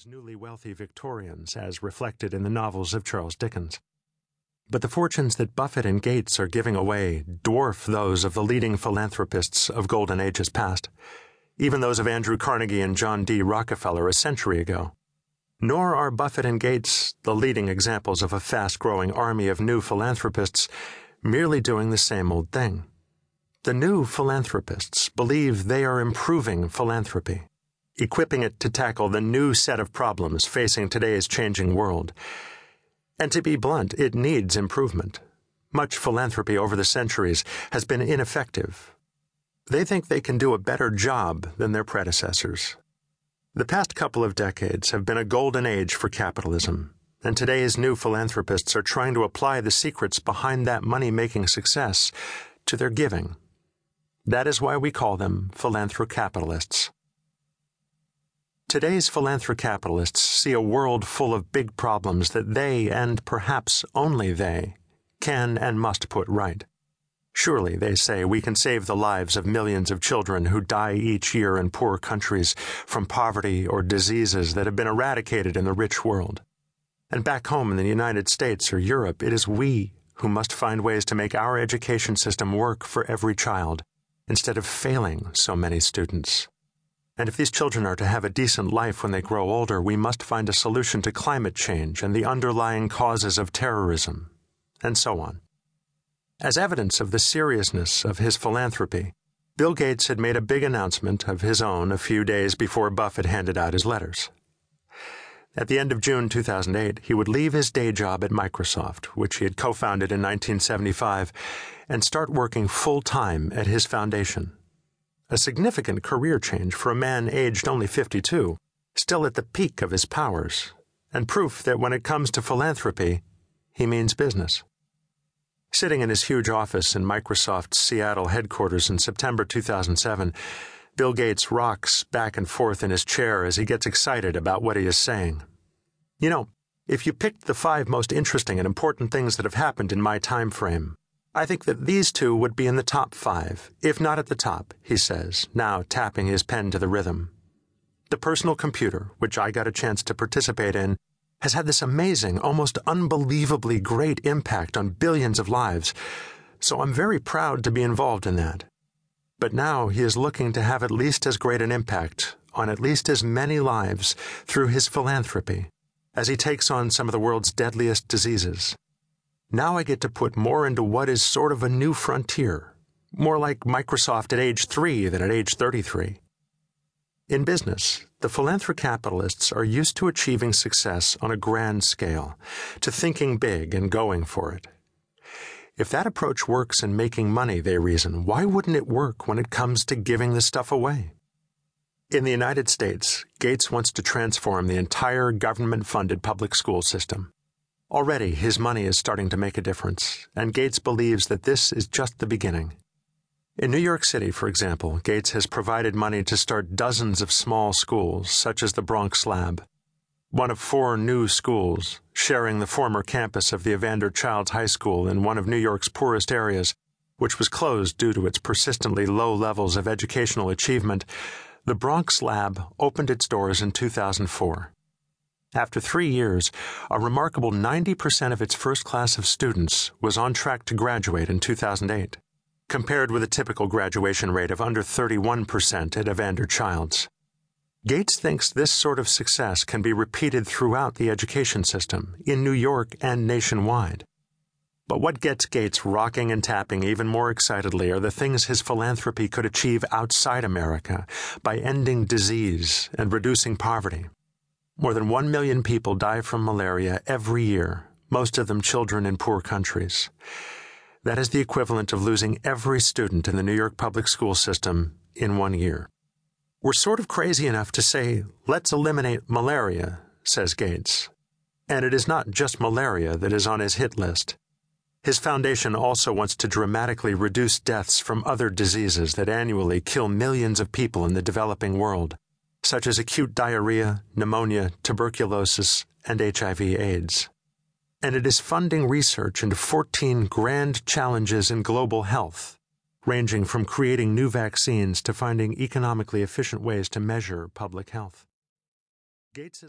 towards newly wealthy Victorians as reflected in the novels of Charles Dickens. But the fortunes that Buffett and Gates are giving away dwarf those of the leading philanthropists of golden ages past, even those of Andrew Carnegie and John D. Rockefeller a century ago. Nor are Buffett and Gates the leading examples of a fast growing army of new philanthropists merely doing the same old thing. The new philanthropists believe they are improving philanthropy, equipping it to tackle the new set of problems facing today's changing world and to be blunt, it needs improvement. Much philanthropy over the centuries has been ineffective. They think they can do a better job than their predecessors. The past couple of decades have been a golden age for capitalism, and today's new philanthropists are trying to apply the secrets behind that money making success to their giving. That is why we call them philanthrocapitalists. Today's philanthrocapitalists see a world full of big problems that they, and perhaps only they, can and must put right. Surely, they say, we can save the lives of millions of children who die each year in poor countries from poverty or diseases that have been eradicated in the rich world. And back home in the United States or Europe, it is we who must find ways to make our education system work for every child, instead of failing so many students. And if these children are to have a decent life when they grow older, we must find a solution to climate change and the underlying causes of terrorism, and so on. As evidence of the seriousness of his philanthropy, Bill Gates had made a big announcement of his own a few days before Buffett handed out his letters. At the end of June 2008, he would leave his day job at Microsoft, which he had co founded in 1975, and start working full time at his foundation a significant career change for a man aged only 52, still at the peak of his powers, and proof that when it comes to philanthropy, he means business. Sitting in his huge office in Microsoft's Seattle headquarters in September 2007, Bill Gates rocks back and forth in his chair as he gets excited about what he is saying. You know, if you picked the five most interesting and important things that have happened in my time frame, I think that these two would be in the top five, if not at the top, he says, now tapping his pen to the rhythm. The personal computer, which I got a chance to participate in, has had this amazing, almost unbelievably great impact on billions of lives, so I'm very proud to be involved in that. But now he is looking to have at least as great an impact on at least as many lives through his philanthropy as he takes on some of the world's deadliest diseases. Now I get to put more into what is sort of a new frontier, more like Microsoft at age 3 than at age 33. In business, the philanthrocapitalists are used to achieving success on a grand scale, to thinking big and going for it. If that approach works in making money, they reason, why wouldn't it work when it comes to giving the stuff away? In the United States, Gates wants to transform the entire government funded public school system. Already, his money is starting to make a difference, and Gates believes that this is just the beginning. In New York City, for example, Gates has provided money to start dozens of small schools, such as the Bronx Lab, one of four new schools, sharing the former campus of the Evander Childs High School in one of New York's poorest areas, which was closed due to its persistently low levels of educational achievement. The Bronx Lab opened its doors in 2004. After three years, a remarkable 90% of its first class of students was on track to graduate in 2008, compared with a typical graduation rate of under 31% at Evander Childs. Gates thinks this sort of success can be repeated throughout the education system, in New York and nationwide. But what gets Gates rocking and tapping even more excitedly are the things his philanthropy could achieve outside America by ending disease and reducing poverty. More than one million people die from malaria every year, most of them children in poor countries. That is the equivalent of losing every student in the New York public school system in one year. We're sort of crazy enough to say, let's eliminate malaria, says Gates. And it is not just malaria that is on his hit list. His foundation also wants to dramatically reduce deaths from other diseases that annually kill millions of people in the developing world such as acute diarrhea, pneumonia, tuberculosis, and HIV/AIDS. And it is funding research into 14 grand challenges in global health, ranging from creating new vaccines to finding economically efficient ways to measure public health. Gates is